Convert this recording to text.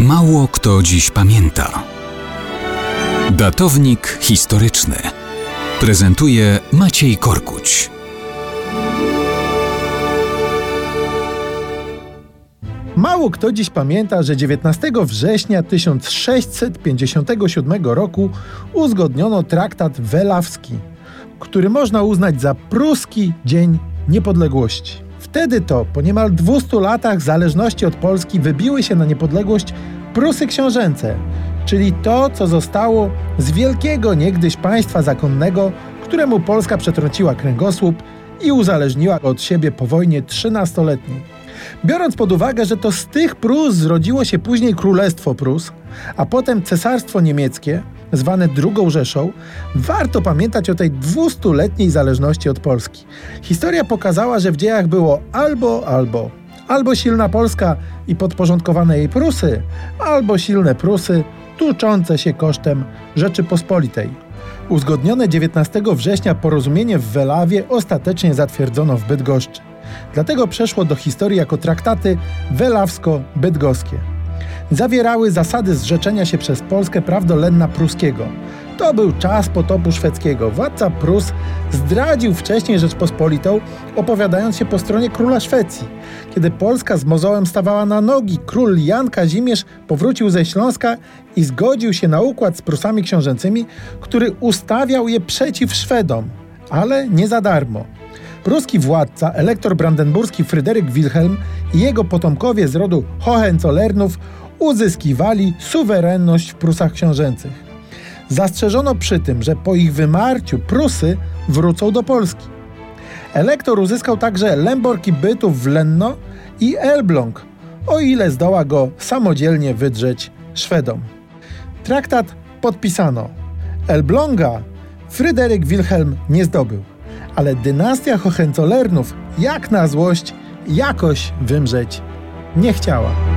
Mało kto dziś pamięta. Datownik historyczny prezentuje Maciej Korkuć. Mało kto dziś pamięta, że 19 września 1657 roku uzgodniono traktat welawski, który można uznać za pruski Dzień Niepodległości. Wtedy to, po niemal 200 latach zależności od Polski, wybiły się na niepodległość Prusy Książęce, czyli to, co zostało z wielkiego niegdyś państwa zakonnego, któremu Polska przetrąciła kręgosłup i uzależniła od siebie po wojnie trzynastoletniej. Biorąc pod uwagę, że to z tych Prus zrodziło się później Królestwo Prus, a potem Cesarstwo Niemieckie, zwane II Rzeszą, warto pamiętać o tej dwustuletniej zależności od Polski. Historia pokazała, że w dziejach było albo, albo. Albo silna Polska i podporządkowane jej Prusy, albo silne Prusy tuczące się kosztem Rzeczypospolitej. Uzgodnione 19 września porozumienie w Welawie ostatecznie zatwierdzono w Bydgoszczy. Dlatego przeszło do historii jako traktaty welawsko-bydgoskie. Zawierały zasady zrzeczenia się przez Polskę praw do Lenna Pruskiego. To był czas potopu szwedzkiego. Władca Prus zdradził wcześniej Rzeczpospolitą, opowiadając się po stronie króla Szwecji. Kiedy Polska z mozołem stawała na nogi, król Jan Kazimierz powrócił ze Śląska i zgodził się na układ z Prusami książęcymi, który ustawiał je przeciw Szwedom, ale nie za darmo. Pruski władca, elektor brandenburski Fryderyk Wilhelm i jego potomkowie z rodu Hohenzollernów uzyskiwali suwerenność w Prusach książęcych. Zastrzeżono przy tym, że po ich wymarciu Prusy wrócą do Polski. Elektor uzyskał także Lemborg Bytów w Lenno i Elbląg, o ile zdoła go samodzielnie wydrzeć Szwedom. Traktat podpisano. Elbląga Fryderyk Wilhelm nie zdobył ale dynastia Hohenzollernów, jak na złość, jakoś wymrzeć nie chciała.